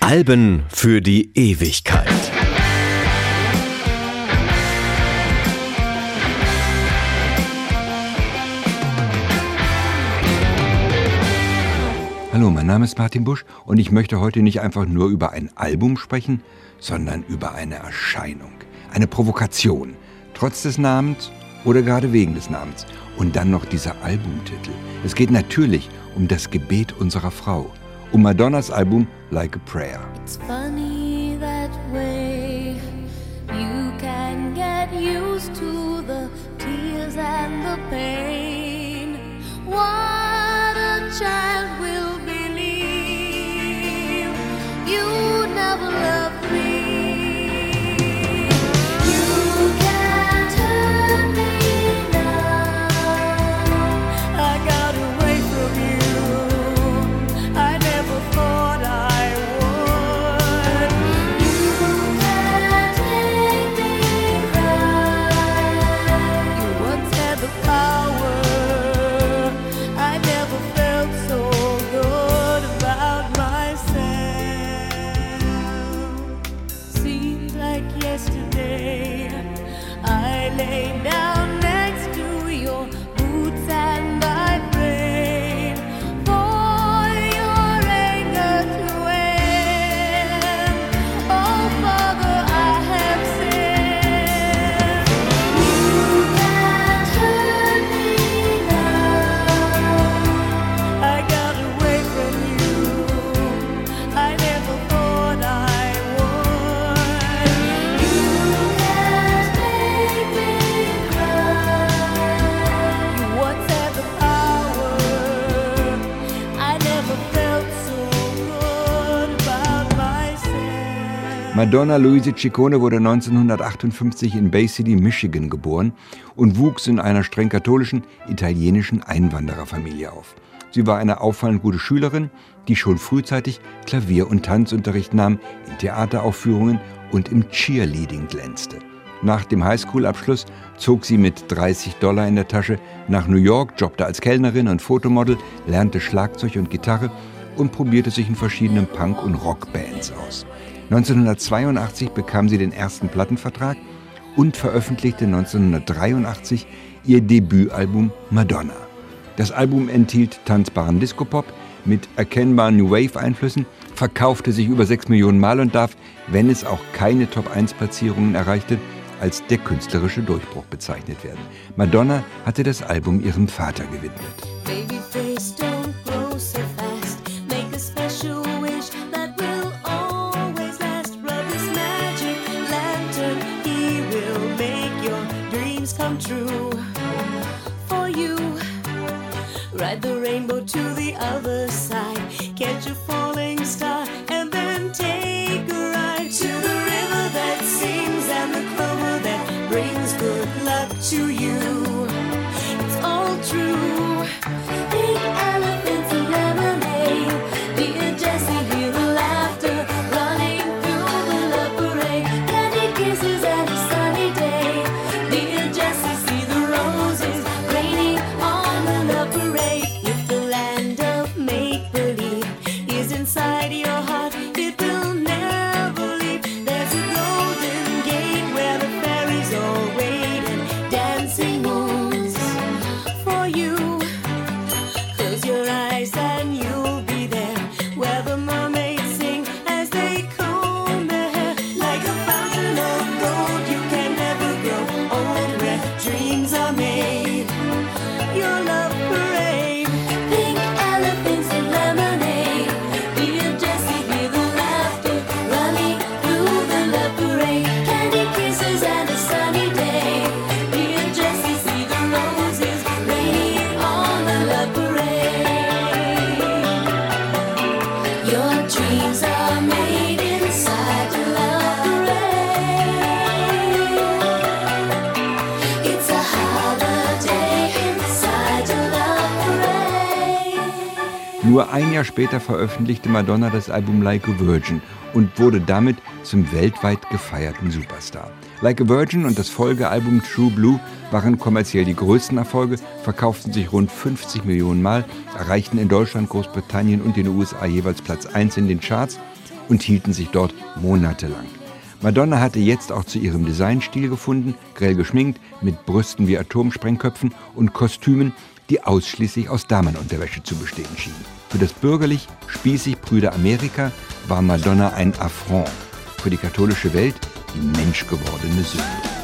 Alben für die Ewigkeit. Hallo, mein Name ist Martin Busch und ich möchte heute nicht einfach nur über ein Album sprechen, sondern über eine Erscheinung, eine Provokation, trotz des Namens oder gerade wegen des Namens. Und dann noch dieser Albumtitel. Es geht natürlich um das Gebet unserer Frau, um Madonnas Album Like a Prayer. It's funny that way you can get used to the tears and the pain. What a child Madonna Louise Ciccone wurde 1958 in Bay City, Michigan geboren und wuchs in einer streng katholischen italienischen Einwandererfamilie auf. Sie war eine auffallend gute Schülerin, die schon frühzeitig Klavier- und Tanzunterricht nahm, in Theateraufführungen und im Cheerleading glänzte. Nach dem Highschool-Abschluss zog sie mit 30 Dollar in der Tasche nach New York, jobbte als Kellnerin und Fotomodel, lernte Schlagzeug und Gitarre und probierte sich in verschiedenen Punk- und Rockbands aus. 1982 bekam sie den ersten Plattenvertrag und veröffentlichte 1983 ihr Debütalbum Madonna. Das Album enthielt tanzbaren Disco-Pop mit erkennbaren New Wave-Einflüssen, verkaufte sich über 6 Millionen Mal und darf, wenn es auch keine Top-1-Platzierungen erreichte, als der künstlerische Durchbruch bezeichnet werden. Madonna hatte das Album ihrem Vater gewidmet. Ein Jahr später veröffentlichte Madonna das Album Like a Virgin und wurde damit zum weltweit gefeierten Superstar. Like a Virgin und das Folgealbum True Blue waren kommerziell die größten Erfolge, verkauften sich rund 50 Millionen Mal, erreichten in Deutschland, Großbritannien und den USA jeweils Platz 1 in den Charts und hielten sich dort monatelang. Madonna hatte jetzt auch zu ihrem Designstil gefunden, grell geschminkt, mit Brüsten wie Atomsprengköpfen und Kostümen, die ausschließlich aus Damenunterwäsche zu bestehen schienen. Für das bürgerlich, spießig Brüder Amerika war Madonna ein Affront. Für die katholische Welt die menschgewordene Sünde.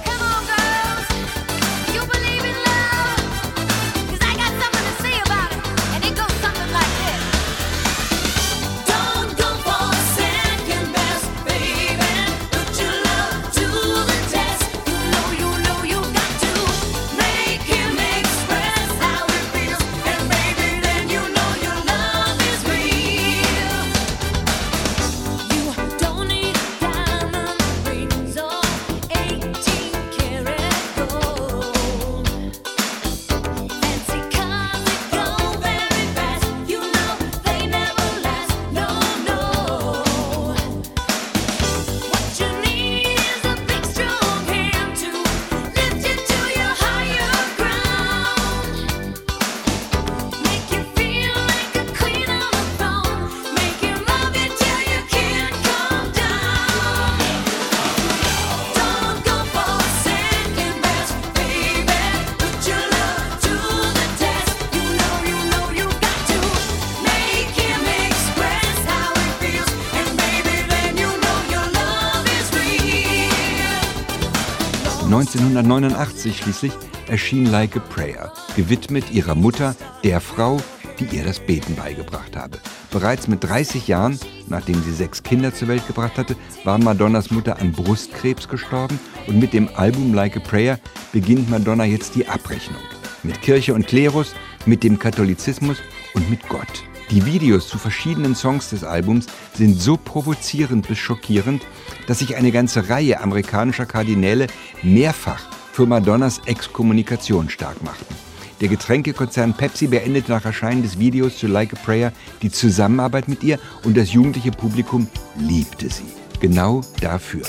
Schließlich erschien Like a Prayer, gewidmet ihrer Mutter, der Frau, die ihr das Beten beigebracht habe. Bereits mit 30 Jahren, nachdem sie sechs Kinder zur Welt gebracht hatte, war Madonnas Mutter an Brustkrebs gestorben und mit dem Album Like a Prayer beginnt Madonna jetzt die Abrechnung. Mit Kirche und Klerus, mit dem Katholizismus und mit Gott. Die Videos zu verschiedenen Songs des Albums sind so provozierend bis schockierend, dass sich eine ganze Reihe amerikanischer Kardinäle mehrfach für Madonnas Exkommunikation stark machten. Der Getränkekonzern Pepsi beendete nach Erscheinen des Videos zu Like a Prayer die Zusammenarbeit mit ihr und das jugendliche Publikum liebte sie. Genau dafür.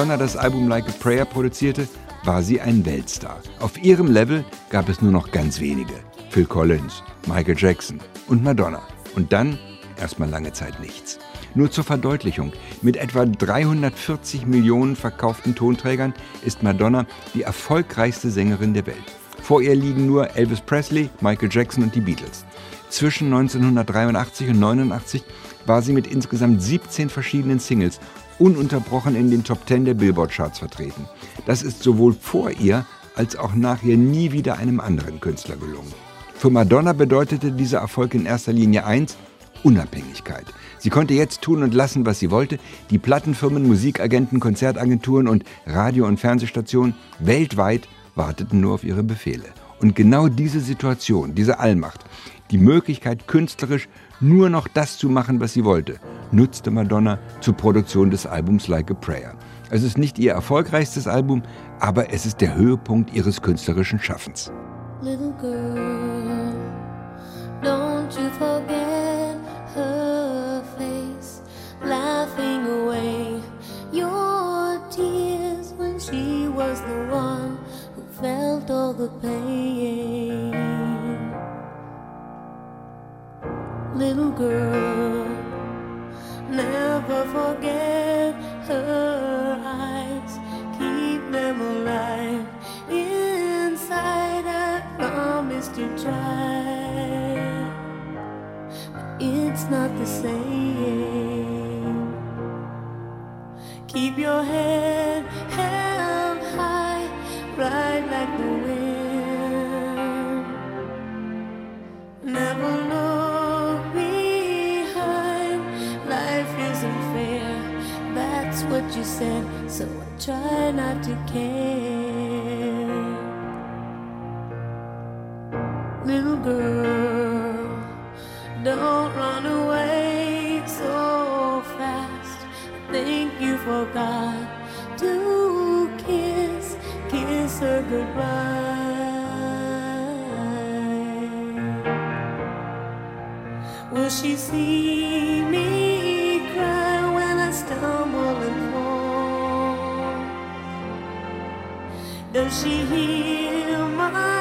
Madonna das Album Like a Prayer produzierte, war sie ein Weltstar. Auf ihrem Level gab es nur noch ganz wenige. Phil Collins, Michael Jackson und Madonna. Und dann erstmal lange Zeit nichts. Nur zur Verdeutlichung, mit etwa 340 Millionen verkauften Tonträgern ist Madonna die erfolgreichste Sängerin der Welt. Vor ihr liegen nur Elvis Presley, Michael Jackson und die Beatles. Zwischen 1983 und 1989 war sie mit insgesamt 17 verschiedenen Singles ununterbrochen in den Top 10 der Billboard-Charts vertreten. Das ist sowohl vor ihr als auch nach ihr nie wieder einem anderen Künstler gelungen. Für Madonna bedeutete dieser Erfolg in erster Linie eins, Unabhängigkeit. Sie konnte jetzt tun und lassen, was sie wollte. Die Plattenfirmen, Musikagenten, Konzertagenturen und Radio- und Fernsehstationen weltweit warteten nur auf ihre Befehle. Und genau diese Situation, diese Allmacht, die Möglichkeit, künstlerisch nur noch das zu machen, was sie wollte, nutzte Madonna zur Produktion des Albums Like a Prayer. Es ist nicht ihr erfolgreichstes Album, aber es ist der Höhepunkt ihres künstlerischen Schaffens. Little girl, don't you forget her face, laughing away your tears when she was the one who felt all the pain. Little girl, don't run see me cry when I stumble and fall? Does she hear my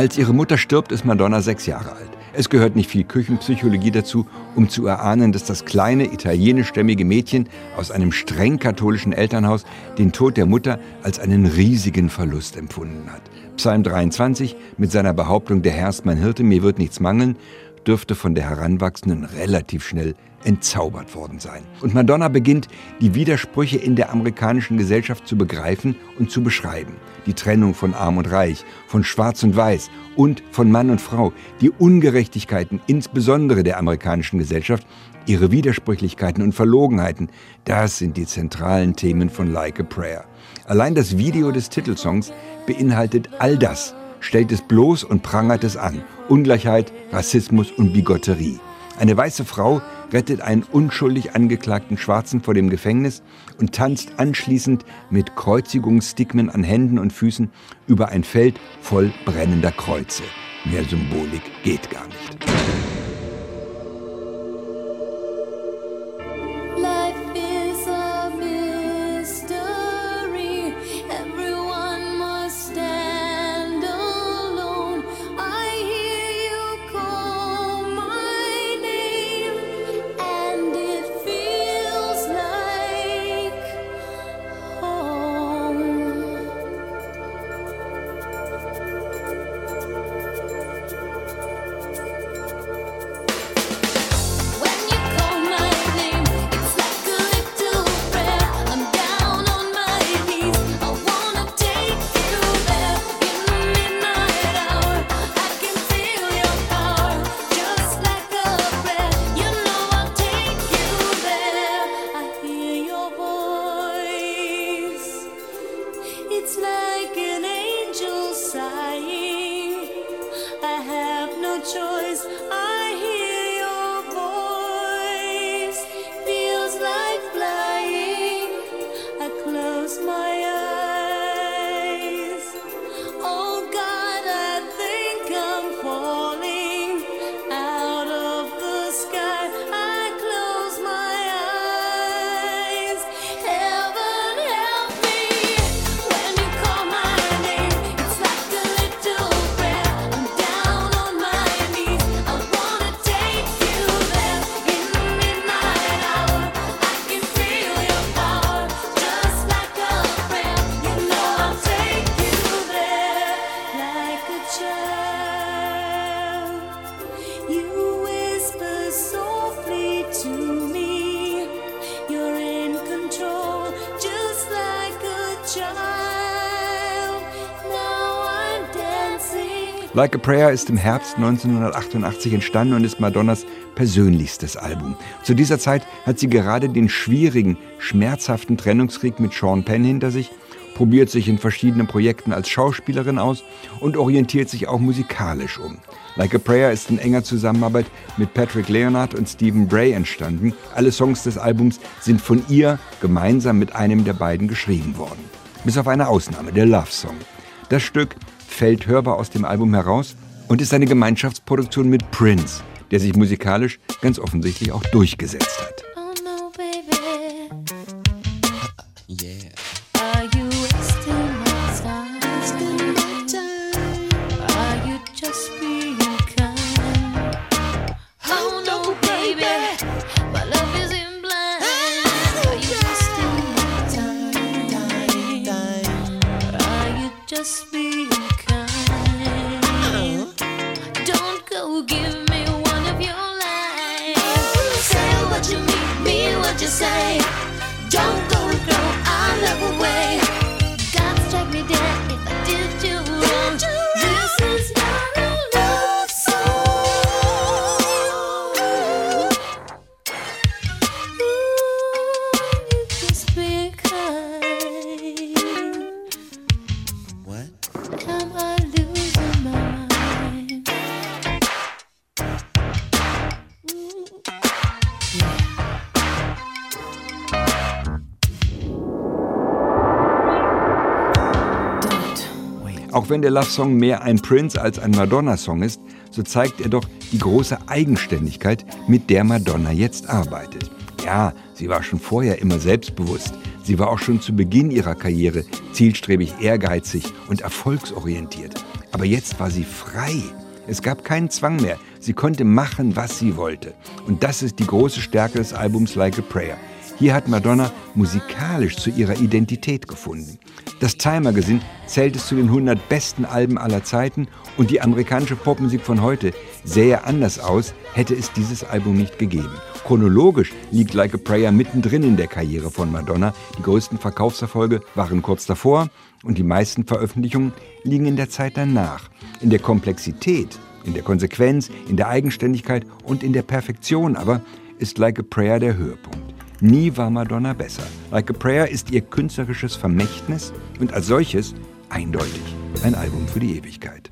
Als ihre Mutter stirbt, ist Madonna sechs Jahre alt. Es gehört nicht viel Küchenpsychologie dazu, um zu erahnen, dass das kleine italienischstämmige Mädchen aus einem streng katholischen Elternhaus den Tod der Mutter als einen riesigen Verlust empfunden hat. Psalm 23 mit seiner Behauptung, der Herr ist mein Hirte, mir wird nichts mangeln, dürfte von der Heranwachsenden relativ schnell entzaubert worden sein. Und Madonna beginnt, die Widersprüche in der amerikanischen Gesellschaft zu begreifen und zu beschreiben. Die Trennung von Arm und Reich, von Schwarz und Weiß und von Mann und Frau, die Ungerechtigkeiten insbesondere der amerikanischen Gesellschaft, ihre Widersprüchlichkeiten und Verlogenheiten, das sind die zentralen Themen von Like a Prayer. Allein das Video des Titelsongs beinhaltet all das, stellt es bloß und prangert es an. Ungleichheit, Rassismus und Bigotterie. Eine weiße Frau rettet einen unschuldig angeklagten Schwarzen vor dem Gefängnis und tanzt anschließend mit Kreuzigungsstigmen an Händen und Füßen über ein Feld voll brennender Kreuze. Mehr Symbolik geht gar nicht. Like a Prayer ist im Herbst 1988 entstanden und ist Madonnas persönlichstes Album. Zu dieser Zeit hat sie gerade den schwierigen, schmerzhaften Trennungskrieg mit Sean Penn hinter sich, probiert sich in verschiedenen Projekten als Schauspielerin aus und orientiert sich auch musikalisch um. Like a Prayer ist in enger Zusammenarbeit mit Patrick Leonard und Stephen Bray entstanden. Alle Songs des Albums sind von ihr gemeinsam mit einem der beiden geschrieben worden. Bis auf eine Ausnahme, der Love Song. Das Stück fällt hörbar aus dem Album heraus und ist eine Gemeinschaftsproduktion mit Prince, der sich musikalisch ganz offensichtlich auch durchgesetzt hat. Auch wenn der Love Song mehr ein Prince als ein Madonna-Song ist, so zeigt er doch die große Eigenständigkeit, mit der Madonna jetzt arbeitet. Ja, sie war schon vorher immer selbstbewusst. Sie war auch schon zu Beginn ihrer Karriere zielstrebig, ehrgeizig und erfolgsorientiert. Aber jetzt war sie frei. Es gab keinen Zwang mehr. Sie konnte machen, was sie wollte. Und das ist die große Stärke des Albums Like a Prayer. Hier hat Madonna musikalisch zu ihrer Identität gefunden. Das Time Magazine zählt es zu den 100 besten Alben aller Zeiten und die amerikanische Popmusik von heute sähe anders aus, hätte es dieses Album nicht gegeben. Chronologisch liegt Like a Prayer mittendrin in der Karriere von Madonna. Die größten Verkaufserfolge waren kurz davor und die meisten Veröffentlichungen liegen in der Zeit danach. In der Komplexität, in der Konsequenz, in der Eigenständigkeit und in der Perfektion aber ist Like a Prayer der Höhepunkt. Nie war Madonna besser. Like a Prayer ist ihr künstlerisches Vermächtnis und als solches eindeutig ein Album für die Ewigkeit.